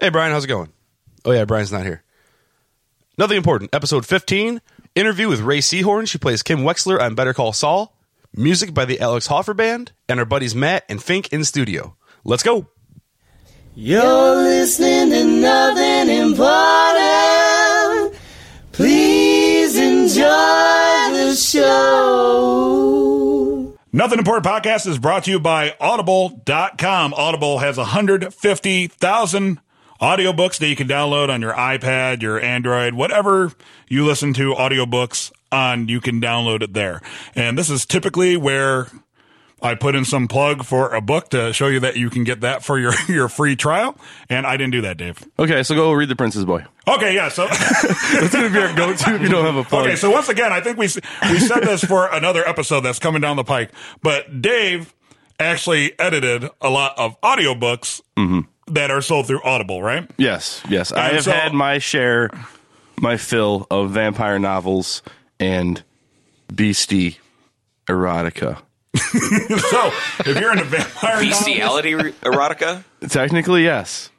Hey, Brian, how's it going? Oh, yeah, Brian's not here. Nothing important. Episode 15 interview with Rhea Seehorn. She plays Kim Wexler on Better Call Saul. Music by the Alex Hoffer Band. And our buddies Matt and Fink in studio. Let's go. You're listening to nothing important. Please enjoy the show. Nothing Important Podcast is brought to you by Audible.com. Audible has 150,000 audiobooks that you can download on your iPad, your Android, whatever you listen to audiobooks on, you can download it there. And this is typically where I put in some plug for a book to show you that you can get that for your, your free trial. And I didn't do that, Dave. Okay, so go read The Prince's Boy. Okay, yeah. So it's going to be our go to if you don't have a plug. Okay, so once again, I think we we said this for another episode that's coming down the pike, but Dave actually edited a lot of audiobooks mm-hmm. That are sold through Audible, right? Yes, yes. I have so- had my share, my fill of vampire novels and beastie erotica. so if you're into vampire novels, Bestiality erotica? Technically, yes.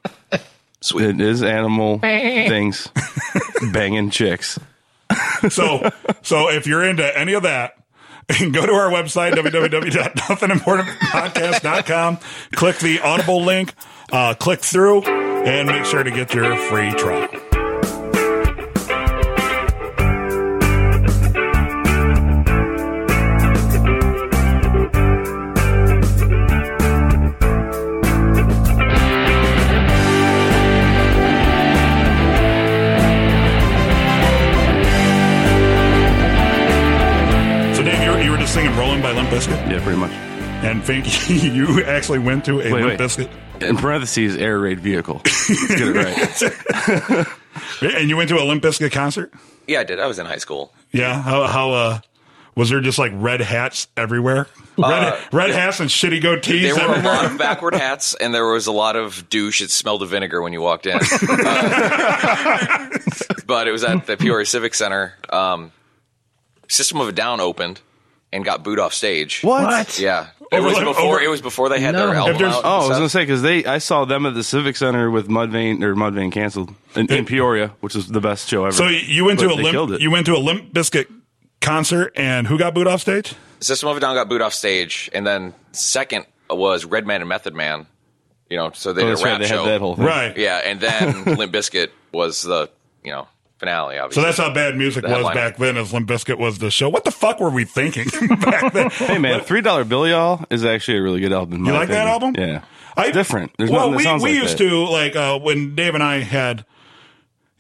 Sweet. It is animal things banging chicks. so so if you're into any of that, go to our website www.nothingimportantpodcast.com, click the Audible link, uh, click through, and make sure to get your free trial. And Fink, you actually went to a Wait, wait. Bizkit. In parentheses, air raid vehicle. Let's get it right. And you went to a Limp Bizkit concert? Yeah, I did. I was in high school. Yeah. How, how, uh, was there just like red hats everywhere? Red, red hats and shitty goatees There were a lot of backward hats, and there was a lot of douche. It smelled of vinegar when you walked in. Uh, but it was at the Peoria Civic Center. Um, System of a Down opened and got booed off stage. What? Yeah, it was before. over- it was before they had No. their If album out. Oh, I was gonna say because they, I saw them at the Civic Center with Mudvayne or Mudvayne canceled in, in Peoria, which was the best show ever. So you went to a limp, you went to a Limp Bizkit concert, and who got booed off stage? System of a Down got booed off stage, and then second was Redman and Method Man. You know, so they Oh, did that's a right. rap They show. had that whole thing. Right. Yeah, and then Limp Bizkit was the you know finale. So that's how bad music was headliner. back then. As Limp Bizkit was the show. What the fuck were we thinking back then? Hey man, three dollar bill y'all is actually a really good album. You my like that album? opinion. Yeah, I- it's different. There's well, we we like used that. to like uh, when Dave and I had,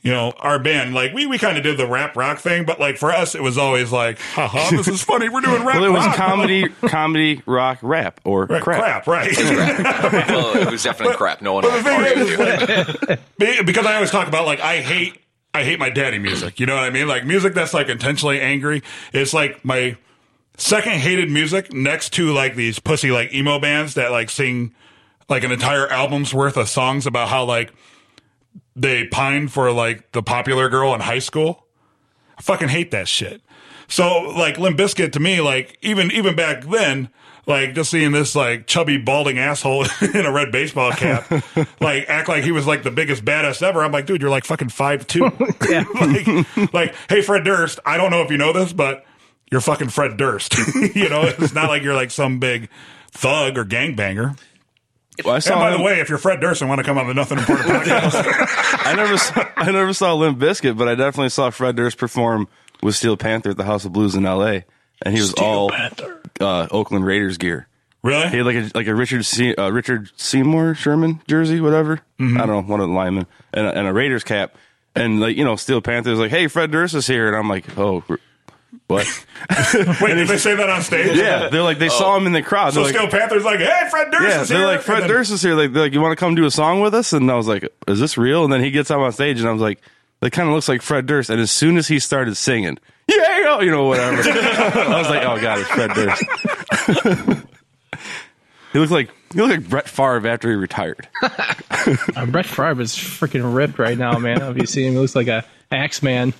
you know, our band. Like we we kind of did the rap rock thing, but like for us, it was always like, haha, this is funny. We're doing rap. Well, it was rock. comedy, comedy, rock, rap, or Right, crap. crap, right? well, it was definitely crap. No one But the thing is, with you. Be- because I always talk about like I hate I hate my daddy music. You know what I mean? Like music that's like intentionally angry. It's like my second hated music next to like these pussy like emo bands that like sing like an entire album's worth of songs about how like they pined for like the popular girl in high school. I fucking hate that shit. So like Limp Bizkit to me, like even even back then, like just seeing this like chubby balding asshole in a red baseball cap, like act like he was like the biggest badass ever. I'm like, dude, you're like fucking five two. like, like, hey Fred Durst, I don't know if you know this, but you're fucking Fred Durst. you know, it's not like you're like some big thug or gangbanger. Well, I saw And by the way, if you're Fred Durst and want to come on the Nothing Important podcast, I never, saw, I never saw Limp Bizkit, but I definitely saw Fred Durst perform with Steel Panther at the House of Blues in L.A. And he was all uh, Oakland Raiders gear. really? He had like a like a Richard Se- uh, Richard Seymour Sherman jersey, whatever. Mm-hmm. I don't know, one of the linemen, and a, and a Raiders cap, and like you know, Steel Panthers like, "Hey, Fred Durst is here," and I'm like, "Oh, what?" Wait, did they say that on stage? yeah, they're like they saw him in the crowd. So They're like, Steel Panther's like, hey, Fred Durst yeah, is here. they're like Fred then- Durst is here. Like, they're like, you want to come do a song with us? And I was like, is this real? And then he gets up on stage, and I was like, that kind of looks like Fred Durst. And as soon as he started singing, yeah, you know, whatever, I was like, oh god, it's Fred Durst. he looked like he looked like Brett Favre after he retired. Uh, Brett Favre is freaking ripped right now, man. If you see him, he looks like a axe man.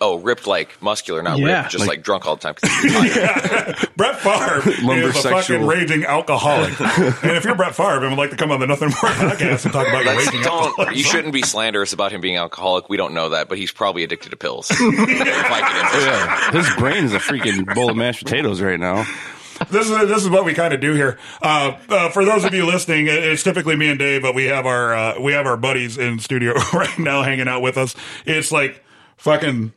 Oh, ripped like muscular, not Yeah. ripped, just like, drunk all the time. he's tired. Brett Favre is a fucking raging alcoholic. and if you're Brett Favre and would like to come on the Nothing More podcast and talk about your Let's raging don't. alcoholic, You shouldn't be slanderous about him being alcoholic. We don't know that, but he's probably addicted to pills. If I could. Yeah, his brain's a freaking bowl of mashed potatoes right now. this is this is what we kind of do here. Uh, uh, for those of you listening, it's typically me and Dave, but we have our uh, we have our buddies in studio right now hanging out with us. It's like fucking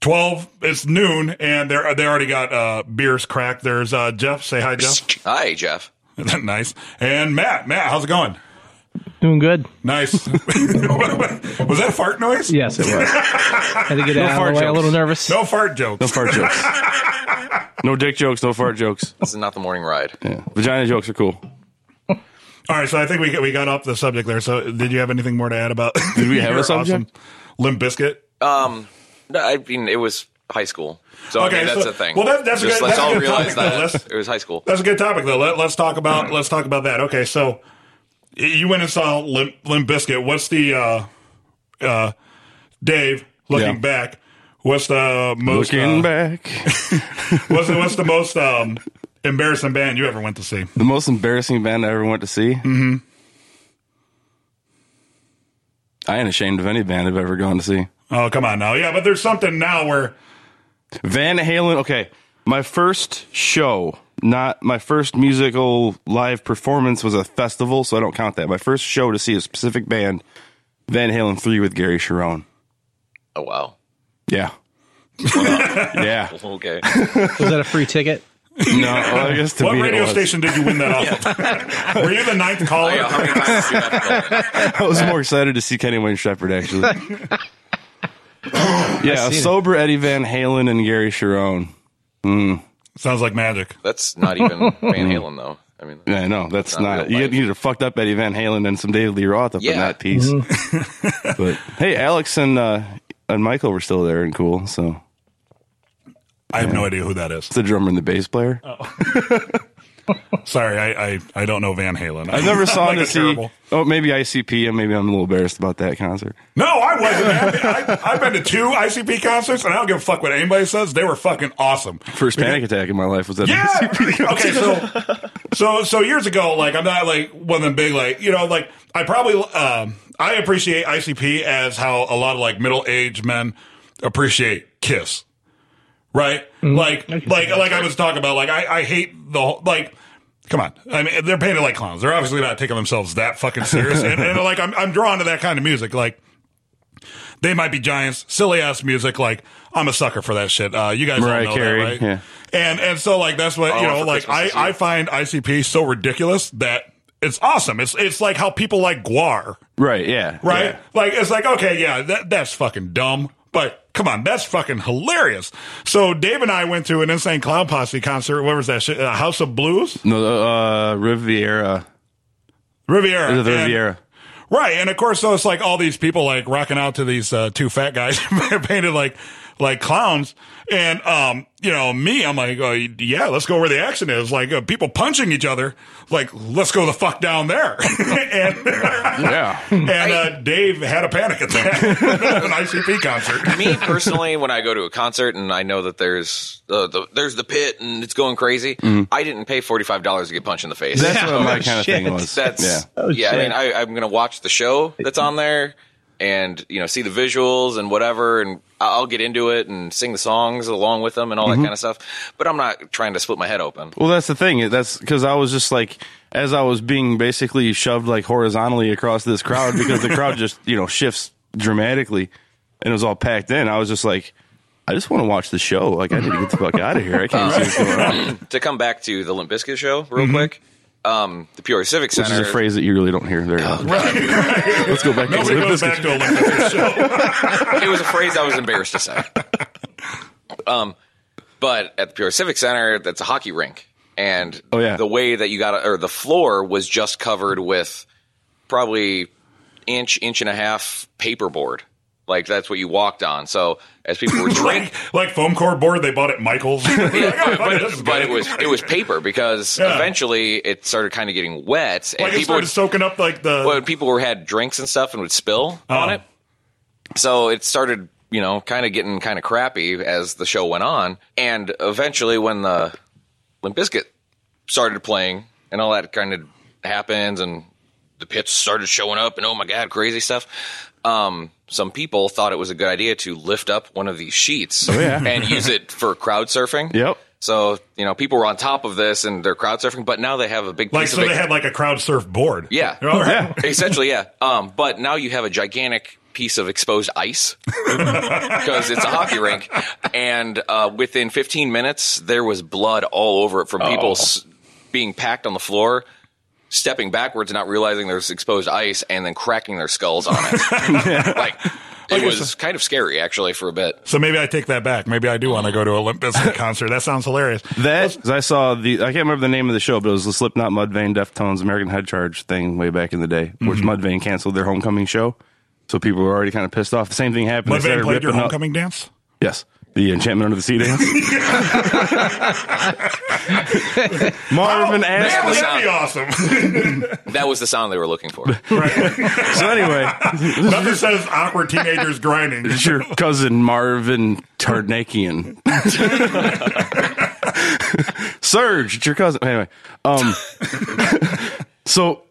twelve. It's noon, and they are they already got uh, beers cracked. There's uh, Jeff. Say hi, Jeff. Hi, Jeff. nice. And Matt. Matt, how's it going? Doing good. Nice. was that a fart noise? Yes, it was. Had to get out fart of the way. A little nervous. No fart jokes. No fart jokes. No dick jokes. No fart jokes. This is not the morning ride. Yeah. Vagina jokes are cool. All right, so I think we got- we got off the subject there. So, did you have anything more to add about? Did we have a your subject? Limp Bizkit. Um, no, I mean, it was high school. So I Okay, mean, that's so- the thing. well, that- that's a good- let's that's a all good realize topic, that Let's- it was high school. That's a good topic, though. Let, let's talk about let's talk about that. Okay, so you went and saw Limp, Limp Bizkit. What's the uh, uh, Dave looking Yeah. back? What's the most Looking uh, back, what's the, what's the most um, embarrassing band you ever went to see? the most embarrassing band I ever went to see. Mm-hmm. I ain't ashamed of any band I've ever gone to see. Oh, come on now. Yeah, but there's something now where Van Halen. Okay, my first show, not my first musical live performance, was a festival, so I don't count that. My first show to see a specific band, Van Halen three with Gary Cherone. Oh wow. Yeah, yeah. Okay. Was that a free ticket? No, well, I guess to what radio station did you win that off of? Were you the ninth caller? Oh, yeah, how many times did you have to go? I was more excited to see Kenny Wayne Shepherd actually. yeah, seen it. sober Eddie Van Halen and Gary Cherone. Sounds like magic. That's not even Van Halen though. I mean, Yeah, no, that's Not not. You life. needed a fucked up Eddie Van Halen and some David Lee Roth up in that piece. Mm-hmm. but hey, Alex and uh, and Michael were still there and cool. So I have no idea who that is. the drummer and the bass player. Oh. Sorry, I, I, I don't know Van Halen. I've never saw like him to see. terrible- Oh, maybe ICP, and maybe I'm a little embarrassed about that concert. No, I wasn't. I, I've been to two ICP concerts, and I don't give a fuck what anybody says. They were fucking awesome. First panic attack in my life was at Yeah. ICP. okay. So, so, so years ago, like I'm not like one of them big, like you know, like I probably um, I appreciate ICP as how a lot of like middle aged men appreciate Kiss, right? Like, like, like I was talking about. Like I, I hate the whole, like. Come on, I mean they're painted like clowns. They're obviously not taking themselves that fucking serious, and, and like I'm, I'm drawn to that kind of music. Like they might be giants, silly ass music. Like I'm a sucker for that shit. Uh, you guys Mariah all know Carey, that, right? yeah. And and so like that's what you Oh, know. Like Christmas I I find ICP so ridiculous that it's awesome. It's it's like how people like Gwar, Right? Yeah. right? Yeah. Like it's like okay, yeah, that that's fucking dumb, but. Come on, that's fucking hilarious. So Dave and I went to an Insane Clown Posse concert. What was that shit? Uh, House of Blues, No, uh, Riviera. Riviera, The And- Riviera. Right, and of course, so it's like all these people like rocking out to these uh, two fat guys painted like like clowns, and um, you know, me, I'm like, oh, yeah, let's go where the action is. Like uh, people punching each other, like let's go the fuck down there. and Yeah. and uh, Dave had a panic attack at an ICP concert. me personally, when I go to a concert and I know that there's uh, the there's the pit and it's going crazy, I didn't pay forty five dollars to get punched in the face. That's what my Oh, kind of shit. thing was. That's yeah. Oh, yeah. I mean, I, I'm gonna watch the show that's on there, and you know, see the visuals and whatever, and I'll get into it and sing the songs along with them and all Mm-hmm. that kind of stuff. But I'm not trying to split my head open. Well, that's the thing. That's because I was just like, as I was being basically shoved like horizontally across this crowd because the crowd just you know shifts dramatically, and it was all packed in. I was just like, I just want to watch the show. Like I need to get the fuck out of here. I can't see what's going on. To come back to the Limp Bizkit show real quick, um, the Peoria Civic Mm-hmm. Which Center. is a phrase that you really don't hear very often. Let's go back to Nobody the goes back to a Limp Bizkit show. it was a phrase I was embarrassed to say. Um, but at the Pure Civic Center, that's a hockey rink, and Oh, yeah. the way that you got or the floor was just covered with probably inch inch and a half paperboard. Like that's what you walked on. So as people were drinking, like, foam core board they bought it at Michaels. Oh, but, this but it was it was paper because Yeah. eventually it started kind of getting wet, and like it people started would soaking up like the when people were had drinks and stuff and would spill uh-huh. on Oh. it. So it started you know, kind of getting kind of crappy as the show went on. And eventually, when the Limp Bizkit started playing and all that kind of happens, and the pits started showing up, and oh my god, crazy stuff. Um, some people thought it was a good idea to lift up one of these sheets yeah. and use it for crowd surfing. Yep. So you know, people were on top of this and they're crowd surfing, but now they have a big Like so, of they it. had like a crowd surf board. Yeah. All right. Essentially, yeah. Um, but now you have a gigantic piece of exposed ice because it's a hockey rink, and uh, within 15 minutes there was blood all over it from people s- being packed on the floor. Stepping backwards, not realizing there's exposed ice, and then cracking their skulls on it. like it was kind of scary, actually, for a bit. So maybe I take that back. Maybe I do want to go to a Limp Bizkit concert. That sounds hilarious. That 'cause I saw the I can't remember the name of the show, but it was the Slipknot, Mudvayne, Deftones, American Head Charge thing way back in the day, which Mm-hmm. Mudvayne canceled their homecoming show, so people were already kind of pissed off. The same thing happened. They Mudvayne started played your ripping up- homecoming dance. Yes, the Enchantment Under the Sea dance. Marvin Man, asked. would that be awesome? That was the sound they were looking for. So anyway, Nothing says awkward teenagers grinding. it's your cousin Marvin Tarnakian. Surge, it's your cousin. Anyway, um, so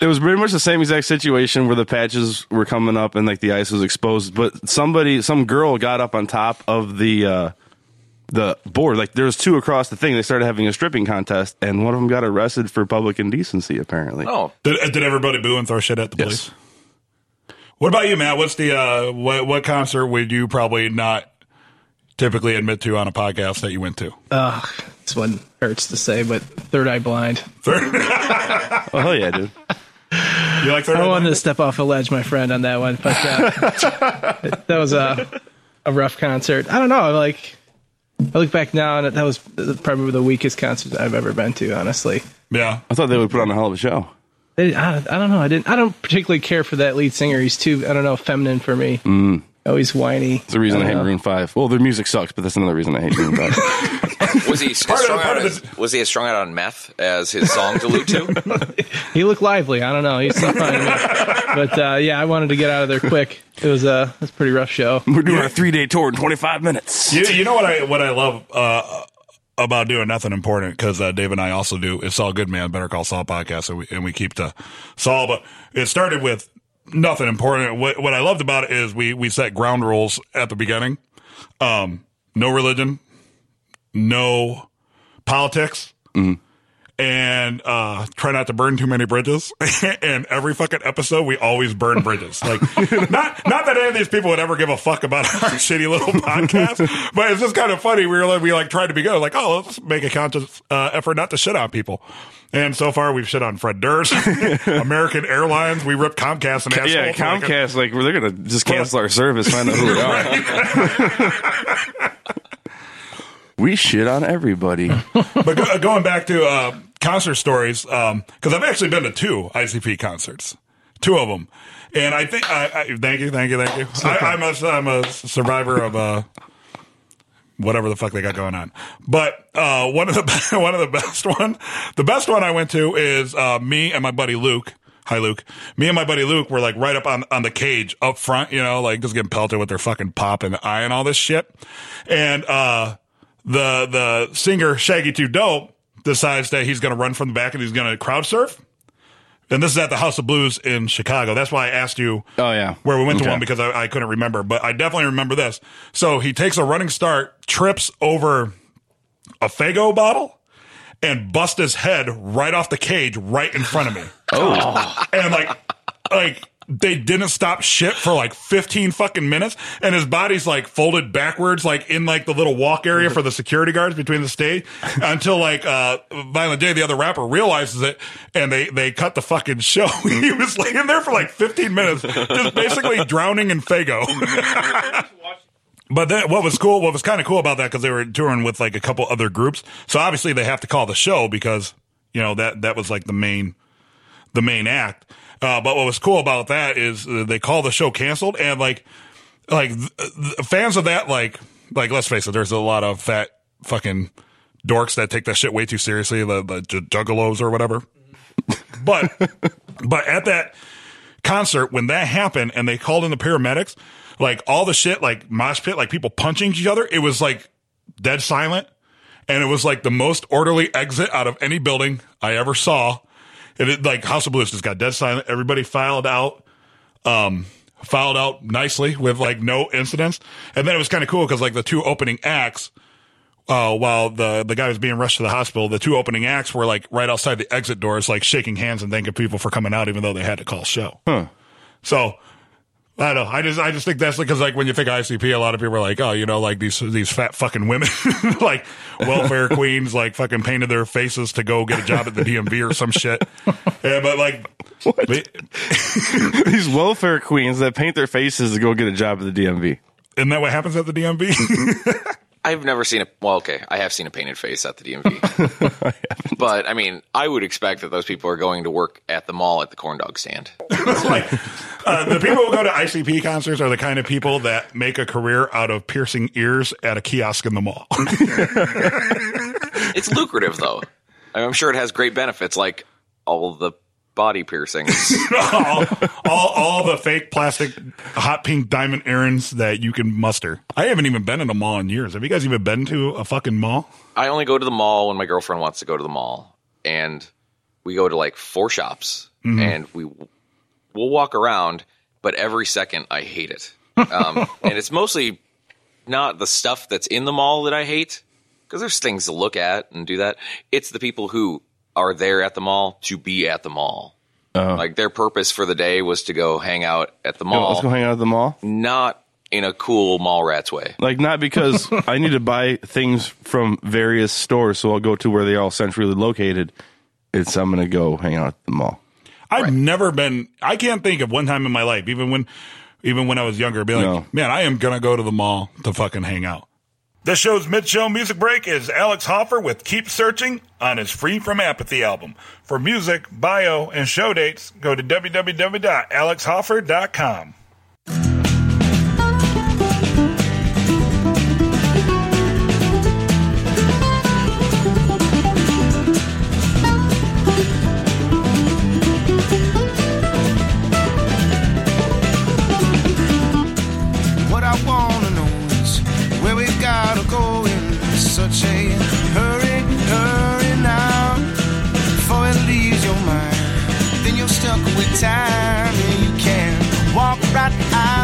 it was pretty much the same exact situation where the patches were coming up and like the ice was exposed, but somebody, some girl got up on top of the uh, the board. Like there was two across the thing. They started having a stripping contest, and one of them got arrested for public indecency. Apparently, Oh, Did, did everybody boo and throw shit at the police? Yes. What about you, Matt? What's the uh, what what concert would you probably not typically admit to on a podcast that you went to? Ugh, this one hurts to say, but Third Eye Blind. Third- oh hell yeah, dude. You like I Eye wanted Blind? to step off a ledge, my friend, on that one, but uh, that was a a rough concert. I don't know. Like I look back now, and that was probably the weakest concert I've ever been to. Honestly, Yeah. I thought they would put on a hell of a show. They- I, I don't know. I didn't. I don't particularly care for that lead singer. He's too. I don't know. Feminine for me. Mm. Always whiny. It's the reason I, don't hate know. Maroon Five. Well, their music sucks, but that's another reason I hate Maroon Five. was he as Part of- strung part out of as, the- was he as strung out on meth as his song allude to? He looked lively. I don't know. He's so funny. to me. But uh, yeah, I wanted to get out of there quick. It was a it was a pretty rough show. We're doing a three day tour in twenty five minutes. You, you know what I what I love uh, about doing nothing important because uh, Dave and I also do it's all good man Better Call Saul podcast and we and we keep to Saul, but it started with nothing important. What what I loved about it is we we set ground rules at the beginning. Um, no religion, no politics. And uh, try not to burn too many bridges. and every fucking episode, we always burn bridges. Like, not not that any of these people would ever give a fuck about our shitty little podcast, but it's just kind of funny. We were like, we like tried to be good, like, oh, let's make a conscious uh, effort not to shit on people. And so far, we've shit on Fred Durst, American Airlines. We ripped Comcast and. Yeah, for like a- Comcast, like, they're gonna just cancel our service, find out who we are. We shit on everybody. but go, going back to uh, concert stories, because I've actually been to two ICP concerts, two of them, and I think I, I thank you, thank you, thank you. I, I'm a I'm a survivor of uh, whatever the fuck they got going on. But uh, one of the one of the best one, the best one I went to is uh, me and my buddy Luke. Hi, Luke. Me and my buddy Luke were like right up on, on the cage up front, you know, like just getting pelted with their fucking pop and eye and all this shit. And, uh, the, the singer Shaggy 2 Dope decides that he's going to run from the back and he's going to crowd surf. And this is at the House of Blues in Chicago. That's why I asked you Oh, yeah. where we went to one because I, I couldn't remember, but I definitely remember this. So he takes a running start, trips over a Faygo bottle, and busts his head right off the cage right in front of me. Oh, and like, like they didn't stop shit for like 15 fucking minutes, and his body's like folded backwards, like in like the little walk area for the security guards between the stage, until like uh Violent J, the other rapper, realizes it, and they they cut the fucking show. he was laying there for like 15 minutes, just basically drowning in Faygo. But then what was cool, what was kind of cool about that, because they were touring with like a couple other groups. So obviously they have to call the show because, you know, that, that was like the main, the main act. Uh, but what was cool about that is uh, they call the show canceled and like, like th- th- fans of that, like, like, let's face it, there's a lot of fat fucking dorks that take that shit way too seriously, the, the j- juggalos or whatever. but, but at that concert when that happened and they called in the paramedics, like all the shit, like mosh pit, like people punching each other, it was like dead silent. And it was like the most orderly exit out of any building I ever saw. And it like House of Blues just got dead silent. Everybody filed out, um, filed out nicely with like no incidents. And then it was kind of cool because like the two opening acts, uh, while the the guy was being rushed to the hospital, the two opening acts were like right outside the exit doors, like shaking hands and thanking people for coming out, even though they had to call show. So I don't know. I just I just think that's because like when you think ICP, a lot of people are like, oh, you know, like these these fat fucking women, like welfare queens, like fucking painted their faces to go get a job at the DMV or some shit. Yeah, but like, These welfare queens that paint their faces to go get a job at the DMV. isn't that what happens at the DMV? Mm-hmm. I've never seen a well, okay, I have seen a painted face at the DMV. but I mean, I would expect that those people are going to work at the mall at the corn dog stand. like uh, the people who go to ICP concerts are the kind of people that make a career out of piercing ears at a kiosk in the mall. It's lucrative though. I'm sure it has great benefits like all the body piercings. all, all, all the fake plastic hot pink diamond earrings that you can muster. I haven't even been in a mall in years. Have you guys even been to a fucking mall? I only go to the mall when my girlfriend wants to go to the mall, and we go to like four shops, and we we'll walk around, but every second I hate it, um, and it's mostly not the stuff that's in the mall that I hate because there's things to look at and do that. It's the people who are there at the mall to be at the mall. Oh. Like their purpose for the day was to go hang out at the Yo, mall, let's go hang out at the mall. not in a cool mall rats way. Like not because I need to buy things from various stores, so I'll go to where they're all centrally located. It's I'm gonna go hang out at the mall. I've never been. I can't think of one time in my life, even when, even when I was younger, be like, No. man, I am gonna go to the mall to fucking hang out. This show's mid-show music break is Alex Hoffer with "Keep Searching" on his "Free from Apathy" album. For music, bio, and show dates, go to www.alexhoffer.com. right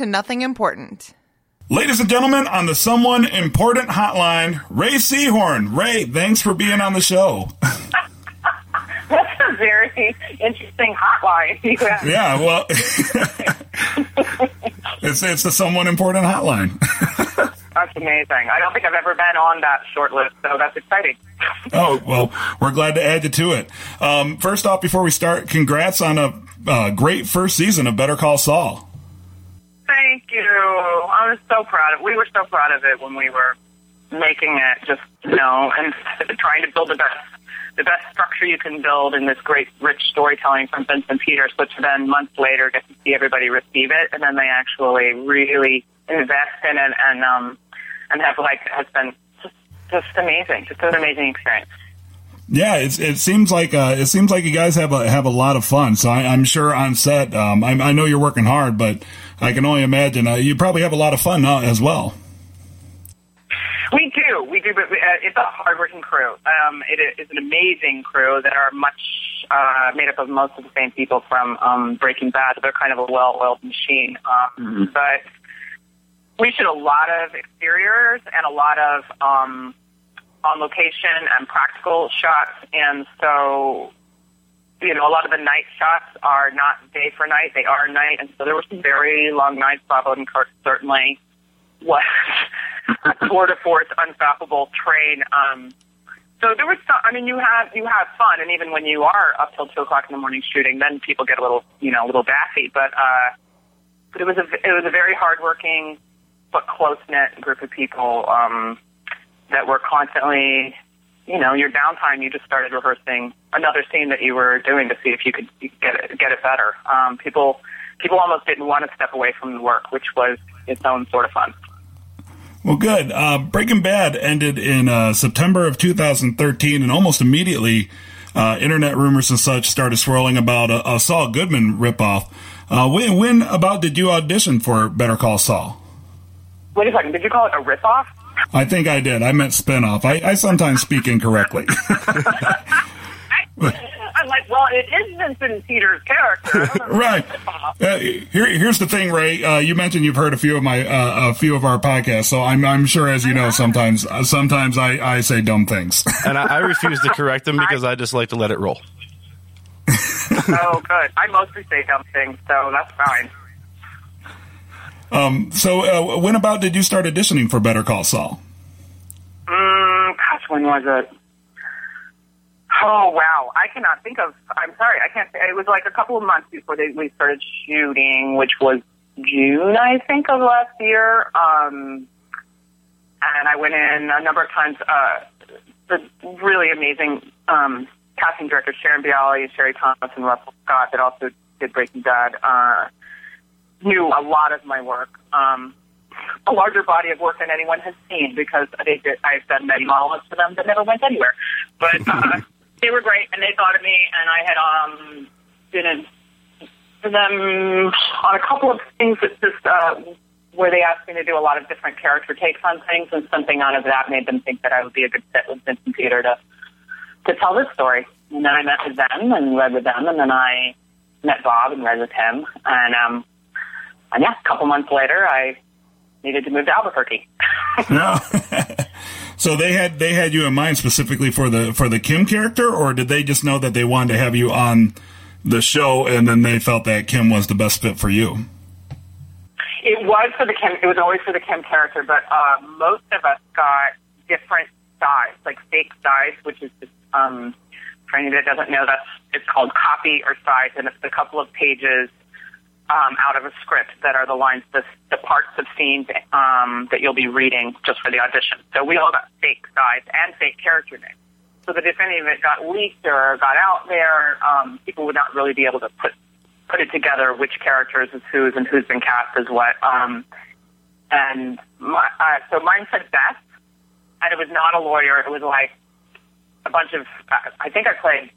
to Nothing Important. Ladies and gentlemen, on the Someone Important Hotline, Rhea Seehorn. Rhea, thanks for being on the show. That's a very interesting hotline. you have. yeah, well, it's it's the Someone Important Hotline. That's amazing. I don't think I've ever been on that short list, so that's exciting. oh well, we're glad to add you to it. Um, first off, before we start, congrats on a uh, great first season of Better Call Saul. Thank you. I was so proud of. We were so proud of it when we were making it. Just you know, and trying to build the best, the best structure you can build in this great, rich storytelling from Vince and Peter. To then months later get to see everybody receive it, and then they actually really invest in it and um and have like has been just just amazing. Just an amazing experience. Yeah, it seems like uh, it seems like you guys have a have a lot of fun. So I, I'm sure on set, um, I, I know you're working hard, but I can only imagine uh, you probably have a lot of fun uh, as well. We do, we do, but uh, it's a hardworking crew. Um, it is an amazing crew that are much uh, made up of most of the same people from um, Breaking Bad. They're kind of a well-oiled machine, um, but we shoot a lot of exteriors and a lot of um, on location and practical shots, and so you know a lot of the night shots are not day for night; they are night, and so there were some very long nights. Bob Odenkirk certainly was a tour de force, unstoppable train. Um, so there was, some, I mean, you have you have fun, and even when you are up till two o'clock in the morning shooting, then people get a little, you know, a little batty. But uh, but it was a it was a very hardworking but close knit group of people um, that were constantly, you know, your downtime. You just started rehearsing another scene that you were doing to see if you could get it get it better. Um, people people almost didn't want to step away from the work, which was its own sort of fun. Well, good. Uh, Breaking Bad ended in uh, September of 2013, and almost immediately, uh, internet rumors and such started swirling about a, a Saul Goodman ripoff. Uh, when, when about did you audition for Better Call Saul? Wait a second, did you call it a ripoff? I think I did. I meant spinoff. I, I sometimes speak incorrectly. I'm like, well, it is Vince and Peter's character. right. Uh, here, here's the thing, Rhea. Uh, you mentioned you've heard a few of my uh, a few of our podcasts, so I'm I'm sure, as you know, sometimes uh, sometimes I, I say dumb things. and I, I refuse to correct them because I just like to let it roll. oh, good. I mostly say dumb things, so that's fine. Um, so, uh, when about did you start auditioning for Better Call Saul? Mm, gosh, when was it? Oh wow, I cannot think of. I'm sorry, I can't. It was like a couple of months before they, we started shooting, which was June, I think, of last year. Um, and I went in a number of times. Uh, the really amazing um, casting director Sharon Bialy, Sherry Thomas, and Russell Scott that also did Breaking Bad uh, knew a lot of my work. Um, a larger body of work than anyone has seen because they did, I've done many monologues for them that never went anywhere. But uh, they were great, and they thought of me, and I had um, been in for them on a couple of things that just uh, where they asked me to do a lot of different character takes on things, and something out of that made them think that I would be a good fit with Vince and Peter to to tell this story. And then I met with them and read with them, and then I met Bob and read with him, and um, and yeah, a couple months later, I needed to move to Albuquerque. No. so they had they had you in mind specifically for the for the Kim character, or did they just know that they wanted to have you on the show, and then they felt that Kim was the best fit for you? It was for the Kim. It was always for the Kim character, but uh, most of us got different sides, like fake sides, which is just um, for anybody that doesn't know, that's it's called copy or sides, and it's a couple of pages um, out of a script that are the lines, the, the parts of scenes um, that you'll be reading just for the audition. So we all got fake sides and fake character names. So that if any of it got leaked or got out there, um, people would not really be able to put put it together which characters is whose and who's been cast as what. Um, and my, uh, so mine said Beth, and it was not a lawyer. It was like a bunch of. Uh, I think I played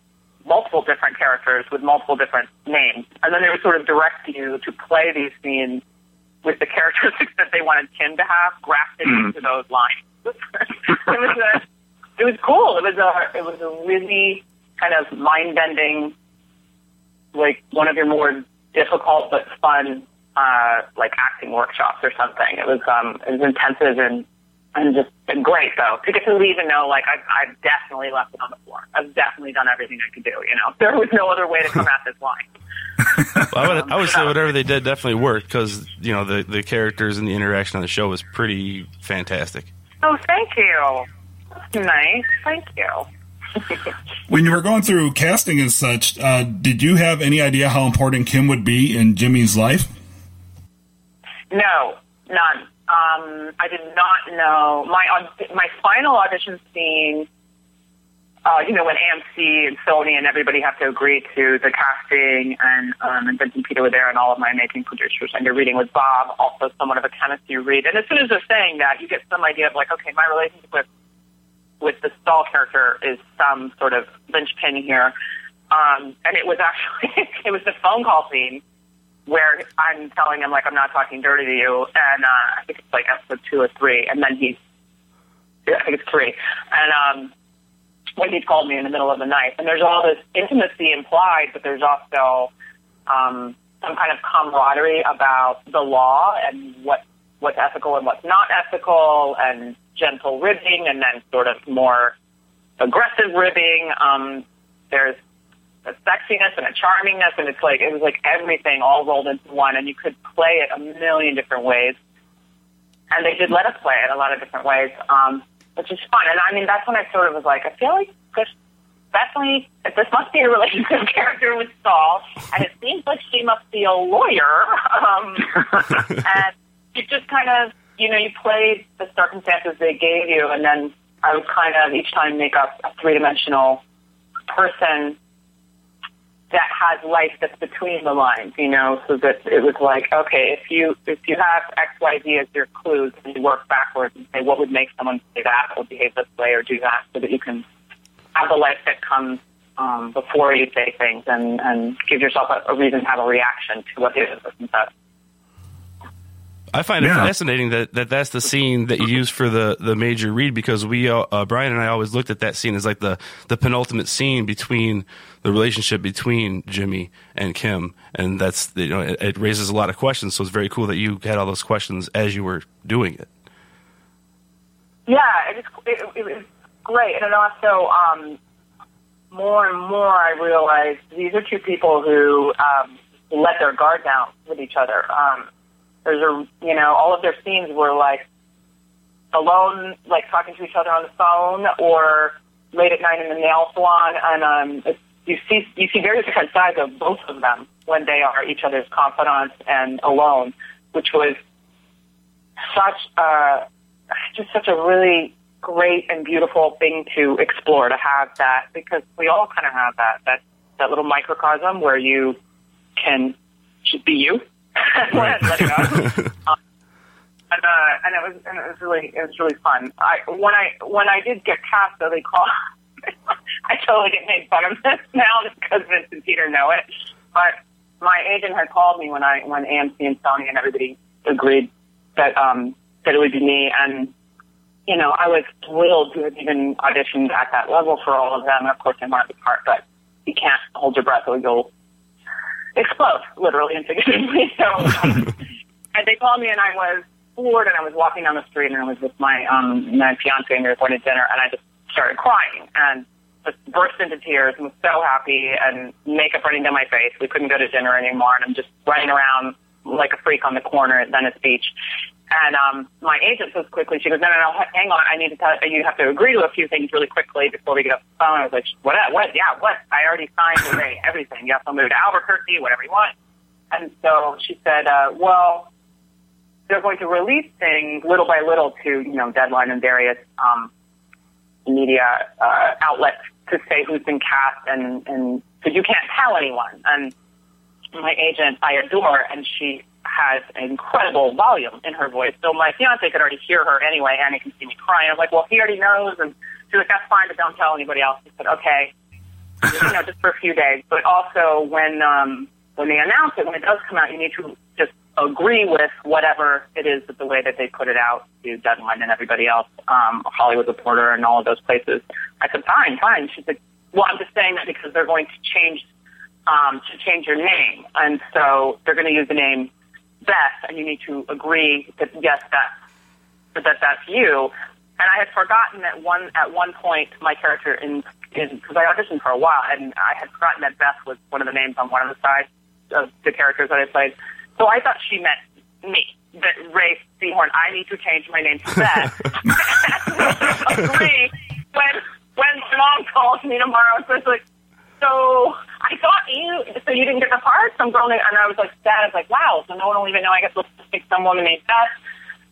multiple different characters with multiple different names, and then they would sort of direct you to play these scenes with the characteristics that they wanted Kim to have grafted into those lines. it was a, it was cool. It was a, it was a really kind of mind bending, like one of your more difficult but fun uh, like acting workshops or something. It was um, it was intensive and and just and great though to get to leave and know like I've, I've definitely left it on the floor. I've definitely done everything I could do. You know, there was no other way to come at this line. Well, I would, I would say whatever they did definitely worked because you know the the characters and the interaction on the show was pretty fantastic. Oh, thank you. That's nice. Thank you. When you were going through casting and such, uh, did you have any idea how important Kim would be in Jimmy's life? No, none. Um, I did not know my my final audition scene. Uh, you know, when AMC and Sony and everybody have to agree to the casting, and um, and Vince and Peter were there, and all of my amazing producers. And your reading with Bob, also somewhat of a chemistry read. And as soon as they're saying that, you get some idea of like, okay, my relationship with with the Saul character is some sort of linchpin here. Um, and it was actually it was the phone call scene where I'm telling him like I'm not talking dirty to you, and uh, I think it's like episode two or three, and then he's yeah, I think it's three, and um, when he's called me in the middle of the night, and there's all this intimacy implied, but there's also um, some kind of camaraderie about the law and what what's ethical and what's not ethical, and gentle ribbing, and then sort of more aggressive ribbing. Um, there's a sexiness and a charmingness, and it's like it was like everything all rolled into one, and you could play it a million different ways. And they did let us play it a lot of different ways, um, which is fun. And I mean, that's when I sort of was like, I feel like this definitely this must be a relationship character with Saul, and it seems like she must be a lawyer. Um, and you just kind of, you know, you played the circumstances they gave you, and then I would kind of each time make up a three dimensional person that has life that's between the lines, you know, so that it was like, okay, if you if you have X, Y, Z as your clues, and you work backwards and say what would make someone say that or behave this way or do that, so that you can have the life that comes um, before you say things and and give yourself a, a reason to have a reaction to what the other person says. I find it Yeah. fascinating that, that that's the scene that you use for the, the major read because we uh, uh, Brian and I always looked at that scene as like the, the penultimate scene between the relationship between Jimmy and Kim, and that's you know it, it raises a lot of questions. So it's very cool that you had all those questions as you were doing it. Yeah, it was, it, it was great. And then also, um, more and more I realized these are two people who um, let their guard down with each other. Um, there's a, you know, all of their scenes were like alone, like talking to each other on the phone or late at night in the nail salon. And um, you see, you see very different sides of both of them when they are each other's confidants and alone, which was such a just such a really great and beautiful thing to explore to have that because we all kind of have that that that little microcosm where you can just be you and let it go. Um, and, uh, and it was and it was really it was really fun. I when I when I did get cast though they called I totally get made fun of this now just because Vince and Peter know it. But my agent had called me when I when AMC and Sony and everybody agreed that um that it would be me and you know, I was thrilled to have even auditioned at that level for all of them. Of course, I wanted the part, but you can't hold your breath or you'll explode, literally and figuratively. So, um, and they called me, and I was floored, and I was walking down the street, and I was with my um my fiance, and we were going to dinner, and I just started crying and just burst into tears and was so happy, and makeup running down my face. We couldn't go to dinner anymore, and I'm just running around like a freak on the corner at Venice Beach. And um, my agent says quickly, she goes, no, no, no, hang on. I need to tell you you have to agree to a few things really quickly before we get off the phone. I was like, what? What? Yeah, what? I already signed away everything. You have to move to Albuquerque, whatever you want. And so she said, uh, well, they're going to release things little by little to, you know, Deadline and various um, media uh, outlets to say who's been cast and, and because you can't tell anyone. And my agent I adore, and she has incredible volume in her voice. So my fiance could already hear her anyway, and he can see me crying. I'm like, well, he already knows, and she's like, that's fine, but don't tell anybody else. He said, okay, you know, just for a few days. But also when um, when they announce it, when it does come out, you need to just agree with whatever it is that the way that they put it out to Deadline and everybody else, um, Hollywood Reporter and all of those places. I said, fine, fine. She said, well, I'm just saying that because they're going to change um, to change your name, and so they're going to use the name Beth, and you need to agree that yes, that that that's you. And I had forgotten that one at one point my character in because I auditioned for a while, and I had forgotten that Beth was one of the names on one of the sides of the characters that I played. So I thought she meant me, that Rhea Seehorn. I need to change my name to Beth. Agree when when my mom calls me tomorrow. So it's like, so I thought you, so you didn't get the part. Some girl, and I was like sad. I was like, wow. So no one will even know. I guess let's just pick some woman named Beth.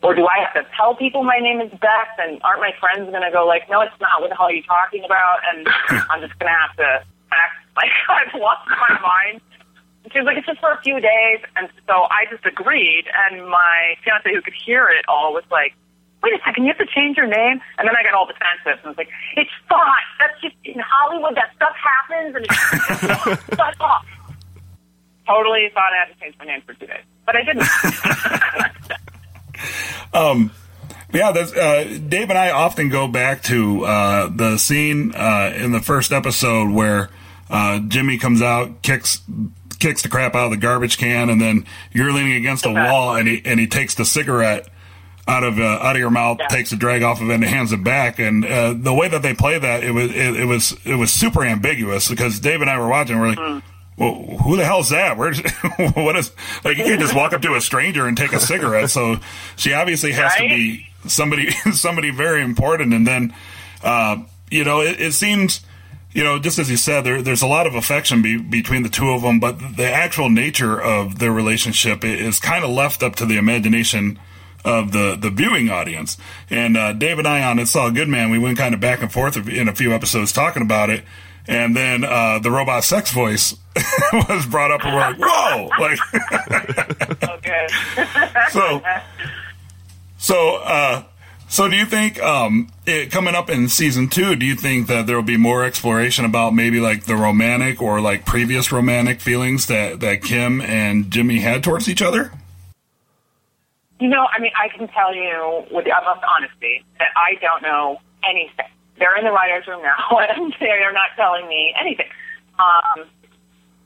Or do I have to tell people my name is Beth? And aren't my friends going to go like, no, it's not. What the hell are you talking about? And I'm just going to have to act like I've lost my mind. She was like, it's just for a few days. And so I just agreed. And my fiance, who could hear it all, was like, wait a second, you have to change your name? And then I got all defensive. And I was like, it's fine. That's just in Hollywood. That stuff happens. And it's shut off. Totally thought I had to change my name for two days. But I didn't. Um, yeah, that's, uh, Dave and I often go back to uh, the scene uh, in the first episode where uh, Jimmy comes out, kicks kicks the crap out of the garbage can, and then you're leaning against a wall, and he and he takes the cigarette out of uh, out of your mouth, Yeah. takes a drag off of it, and hands it back. And uh, the way that they play that, it was it, it was it was super ambiguous because Dave and I were watching. We're like. Well, who the hell's that? Where's what is like? You can't just walk up to a stranger and take a cigarette. So she obviously has to be somebody somebody very important. And then, uh, you know, it, it seems, you know, just as you said, there, there's a lot of affection be, between the two of them, but the actual nature of their relationship is kind of left up to the imagination of the the viewing audience. And uh, Dave and I on It's All Good Man, we went kind of back and forth in a few episodes talking about it. And then uh, the robot sex voice was brought up, and we're like, "Whoa!" Like, okay. so so uh so do you think um it, coming up in season two do you think that there will be more exploration about maybe like the romantic or like previous romantic feelings that that kim and jimmy had towards each other You know, I mean, I can tell you with the utmost honesty that I don't know anything. They're in the writer's room now, and they're not telling me anything. Um,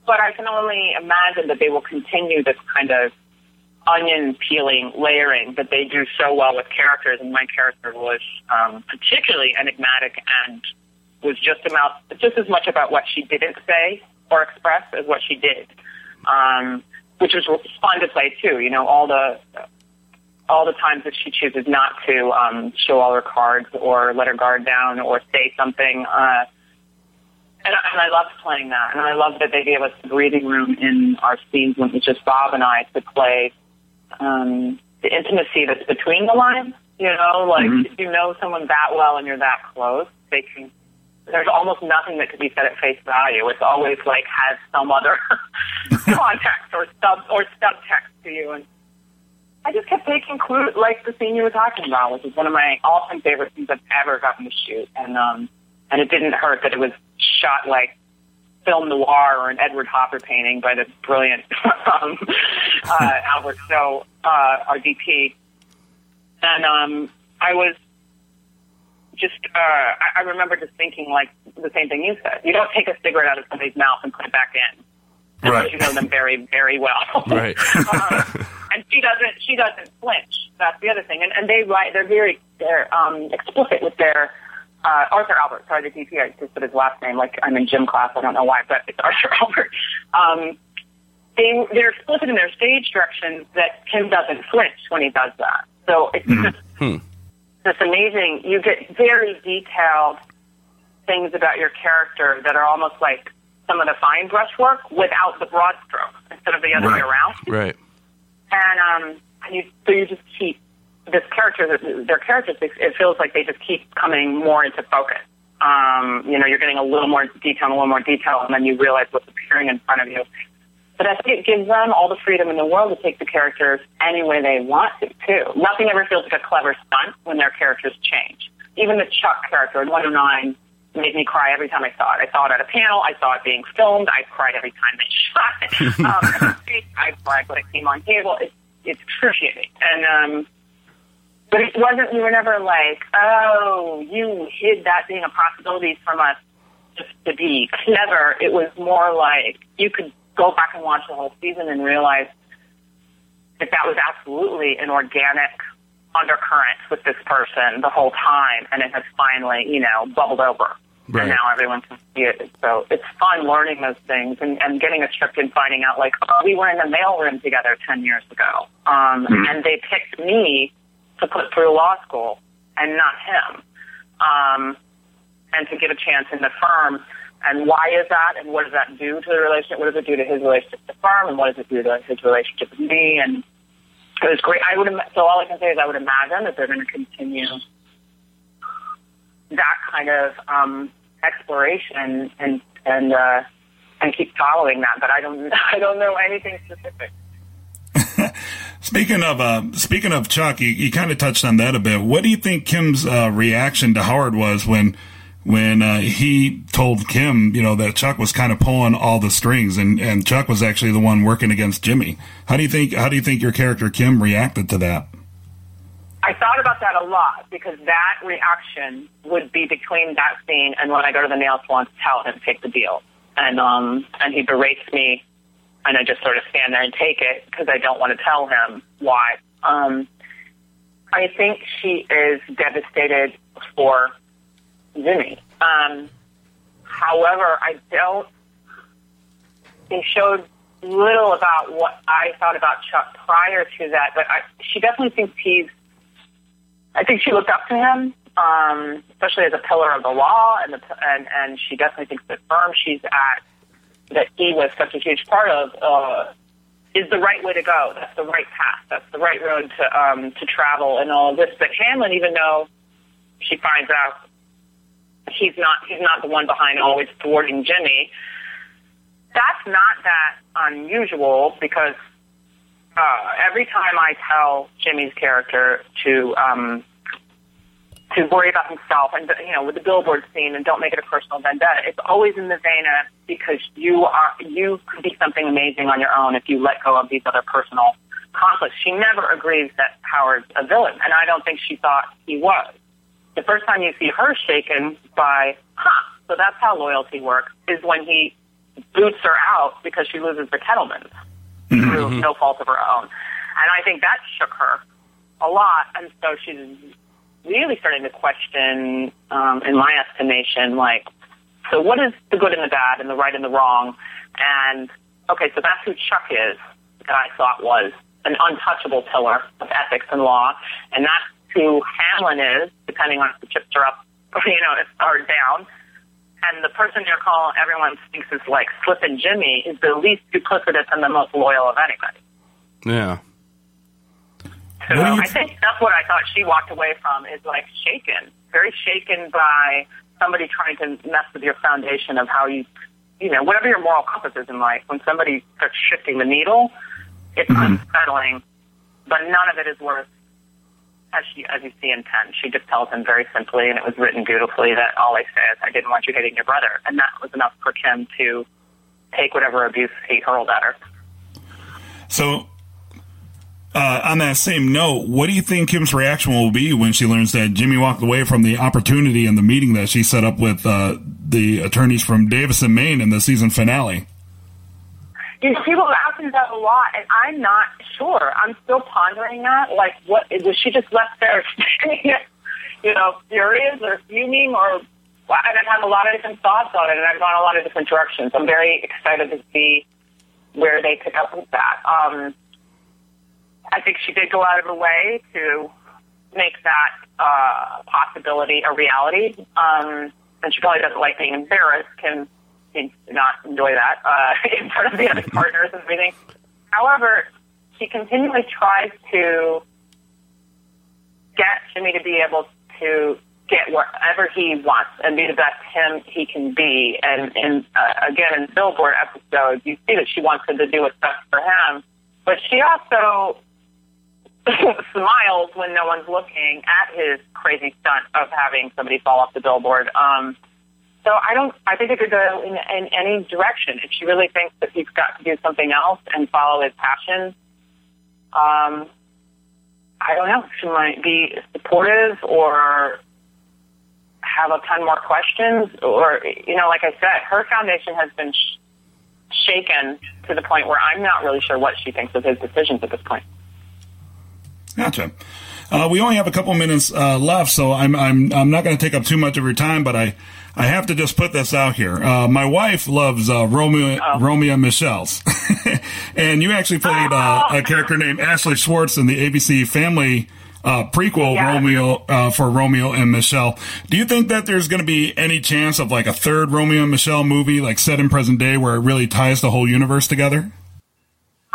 but I can only imagine that they will continue this kind of onion peeling layering that they do so well with characters. And my character was um, particularly enigmatic and was just about just as much about what she didn't say or express as what she did, um, which was fun to play too. You know, all the all the times that she chooses not to um, show all her cards or let her guard down or say something. Uh, and, I- and I loved playing that. And I loved that they gave us the breathing room in our scenes when it was just Bob and I to play um, the intimacy that's between the lines. You know, like if you know someone that well and you're that close, they can. There's almost nothing that could be said at face value. It's always like has some other context or sub or subtext to you, and I just kept taking clue like the scene you were talking about, which is one of my all-time favorite scenes I've ever gotten to shoot, and um, and it didn't hurt that it was shot like film noir or an Edward Hopper painting by the brilliant um, uh, Albert Stowe, uh, our DP, and um, I was just uh, I, I remember just thinking like the same thing you said. You don't take a cigarette out of somebody's mouth and put it back in unless Right. you know them very very well. Right. um, and she doesn't she doesn't flinch. That's the other thing. And and they write they're very they're um, explicit with their uh, Arthur Albert. Sorry, the DP. I just put his last name like I'm in gym class. I don't know why, but it's Arthur Albert. Um, they they're explicit in their stage directions that Kim doesn't flinch when he does that. So it's just it's amazing. You get very detailed things about your character that are almost like some of the fine brush work without the broad strokes instead of the other way around Right. and um, and you so you just keep this character, their characters. It it feels like they just keep coming more into focus. Um, you know, you're getting a little more detail, and a little more detail, and then you realize what's appearing in front of you. But I think it gives them all the freedom in the world to take the characters any way they want to, too. Nothing ever feels like a clever stunt when their characters change. Even the Chuck character in 109 made me cry every time I saw it. I saw it at a panel. I saw it being filmed. I cried every time they shot it. um, I cried when it came on cable. It's, it's excruciating. And, um, but it wasn't, we were never like, oh, you hid that being a possibility from us just to be clever. It was more like you could go back and watch the whole season and realize if that was absolutely an organic undercurrent with this person the whole time, and it has finally, you know, bubbled over. Right. And now everyone can see it. So it's fun learning those things and, and getting a script and finding out, like, oh, we were in the mailroom together 10 years ago. Um, And they picked me to put through law school and not him. Um, and to get a chance in the firm. And why is that? And what does that do to the relationship? What does it do to his relationship with the firm? And what does it do to his relationship with me? And it was great. I would so all I can say is I would imagine that they're going to continue that kind of um, exploration and and uh, and keep following that. But I don't I don't know anything specific. Speaking of uh, speaking of Chuck, you, you kind of touched on that a bit. What do you think Kim's uh, reaction to Howard was when when uh, he told Kim, you know, that Chuck was kind of pulling all the strings, and, and Chuck was actually the one working against Jimmy? How do you think How do you think your character Kim reacted to that? I thought about that a lot because that reaction would be between that scene and when I go to the nail salon to tell him to take the deal, and um and he berates me, and I just sort of stand there and take it because I don't want to tell him why. Um, I think she is devastated for Jimmy. Um, however, I don't. They showed little about what I thought about Chuck prior to that, but I, she definitely thinks he's. I think she looked up to him, um, especially as a pillar of the law, and the, and and she definitely thinks the firm she's at that he was such a huge part of uh, is the right way to go. That's the right path. That's the right road to um, to travel and all of this. But Hamlin, even though she finds out he's not he's not the one behind always thwarting Jimmy, that's not that unusual because uh, every time I tell Jimmy's character to um, to worry about himself and you know with the billboard scene and don't make it a personal vendetta, it's always in the vein of because you are you could be something amazing on your own if you let go of these other personal conflicts. She never agrees that Howard's a villain, and I don't think she thought he was. The first time you see her shaken by, huh, so that's how loyalty works, is when he boots her out because she loses the Kettlemans through no fault of her own. And I think that shook her a lot. And so she's really starting to question, um, in my estimation, like, so what is the good and the bad and the right and the wrong? And okay, so that's who Chuck is, that I thought was an untouchable pillar of ethics and law. And that's who Hamlin is, depending on if the chips are up, you know, or down. And the person you're calling everyone thinks is like Slippin' Jimmy is the least duplicitous and the most loyal of anybody. Yeah. So What do you I think that's what I thought she walked away from is like shaken, very shaken by somebody trying to mess with your foundation of how you, you know, whatever your moral compass is in life. When somebody starts shifting the needle, it's mm-hmm. unsettling, but none of it is worth. As as you see in ten, she just tells him very simply, and it was written beautifully that all I say is, "I didn't want you hitting your brother," and that was enough for Kim to take whatever abuse he hurled at her. So, uh, on that same note, what do you think Kim's reaction will be when she learns that Jimmy walked away from the opportunity and the meeting that she set up with uh, the attorneys from Davis & Main, in the season finale? You people ask me that a lot, and I'm not sure. I'm still pondering that. Like, what was she just left there, you know, furious or fuming, or? well, I've had a lot of different thoughts on it, and I've gone a lot of different directions. I'm very excited to see where they pick up with that. Um, I think she did go out of her way to make that uh, possibility a reality, um, and she probably doesn't like being embarrassed. Can can not enjoy that uh, in front of the other partners and everything. However, she continually tries to get Jimmy to be able to get wherever he wants and be the best him he can be. And, and uh, again, in Billboard episodes, you see that she wants him to do what's best for him, but she also smiles when no one's looking at his crazy stunt of having somebody fall off the billboard. Um, so I don't. I think it could go in, in any direction. If she really thinks that he's got to do something else and follow his passion, um, I don't know. She might be supportive or have a ton more questions, or you know, like I said, her foundation has been sh- shaken to the point where I'm not really sure what she thinks of his decisions at this point. Gotcha. Uh, we only have a couple minutes uh, left, so I'm I'm I'm not going to take up too much of your time, but I I have to just put this out here. Uh, my wife loves uh, Romeo Romeo and Michelle's, and you actually played uh, a character named Ashley Schwartz in the ABC Family. Uh, prequel Yeah. Romeo uh, for Romeo and Michelle. Do you think that there's going to be any chance of like a third Romeo and Michelle movie, like set in present day, where it really ties the whole universe together?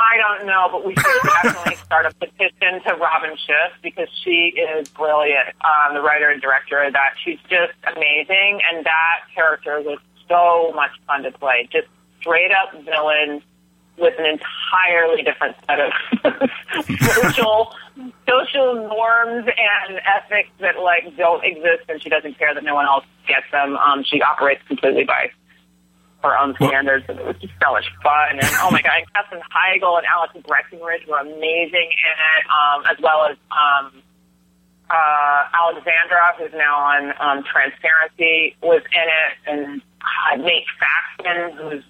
I don't know, but we should definitely start a petition to Robin Schiff because she is brilliant, um, the writer and director of that. She's just amazing, and that character was so much fun to play. Just straight up villain with an entirely different set of social social norms and ethics that like don't exist, and she doesn't care that no one else gets them. Um, she operates completely by her own standards, and it was just so much fun. And oh my god, and Katherine Heigl and Alex Breckenridge were amazing in it, um, as well as um, uh, Alexandra, who's now on um, Transparency, was in it, and uh, Nate Faxon, who's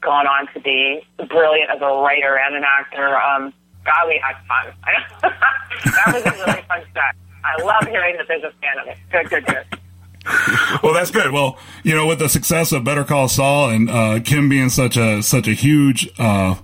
gone on to be brilliant as a writer and an actor. Um, God, we had fun. that was a really fun set. I love hearing that there's a fan of it. Good, good, good. Well, that's good. Well, you know, with the success of Better Call Saul and uh, Kim being such a such a huge uh,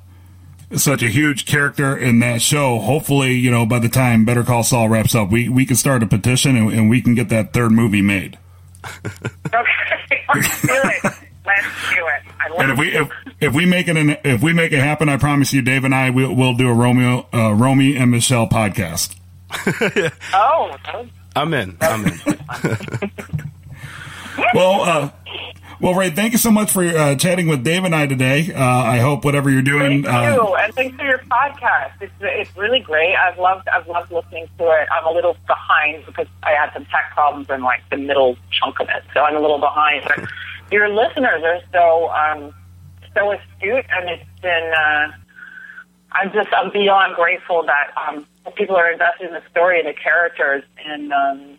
such a huge character in that show, hopefully, you know, by the time Better Call Saul wraps up, we we can start a petition and, and we can get that third movie made. Okay, let's do it. Let's do it. I love And if we if, if we make it an, if we make it happen, I promise you, Dave and I will will do a Romeo uh, Romy and Michelle podcast. Oh, I'm in. I'm in. Well, uh, well, Rhea, thank you so much for uh, chatting with Dave and I today. Uh, I hope whatever you're doing. Thank you, Uh, and thanks for your podcast. It's it's really great. I've loved I've loved listening to it. I'm a little behind because I had some tech problems in like the middle chunk of it, so I'm a little behind. But your listeners are so um, so astute, and it's been. Uh, I'm just I'm beyond grateful that um, people are invested in the story and the characters, and um,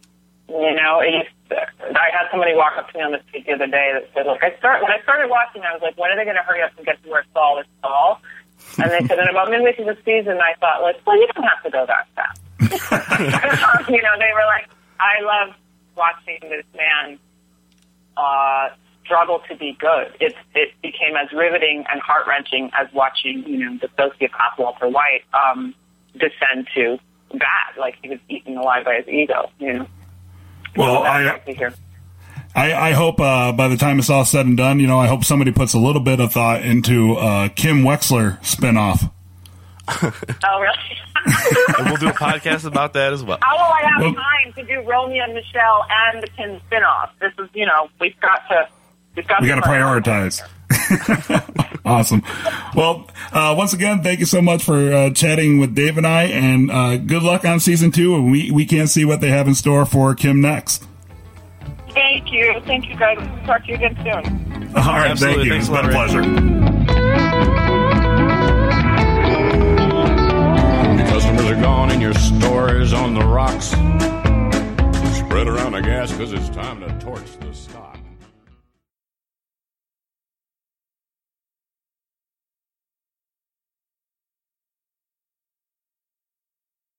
you know, it used I had somebody walk up to me on the street the other day that said, "Look, I start when I started watching, I was like, when are they going to hurry up and get to where Saul is Saul?" And they said, "And about midway through the season, I thought, like, well, you don't have to go that fast." you know, they were like, "I love watching this man uh, struggle to be good." It it became as riveting and heart wrenching as watching, you know, the sociopath Walter White um, descend to that, like he was eaten alive by his ego. You know. well, That's I nice hear. I, I hope uh, by the time it's all said and done, you know, I hope somebody puts a little bit of thought into uh, Kim Wexler spinoff. Oh, really? And we'll do a podcast about that as well. How will I have Well- time to do Romeo and Michelle and the Kim spinoff? This is, you know, we've got to. We've got We got to prioritize. awesome. Well, uh, once again, thank you so much for uh, chatting with Dave and I, and uh, good luck on season two. And we we can't see what they have in store for Kim next. Thank you. Thank you, guys. Talk to you again soon. All right, Absolutely. thank you. Thanks It's a been a pleasure. Your customers are gone and your store is on the rocks. Spread around the gas because it's time to torch the sky.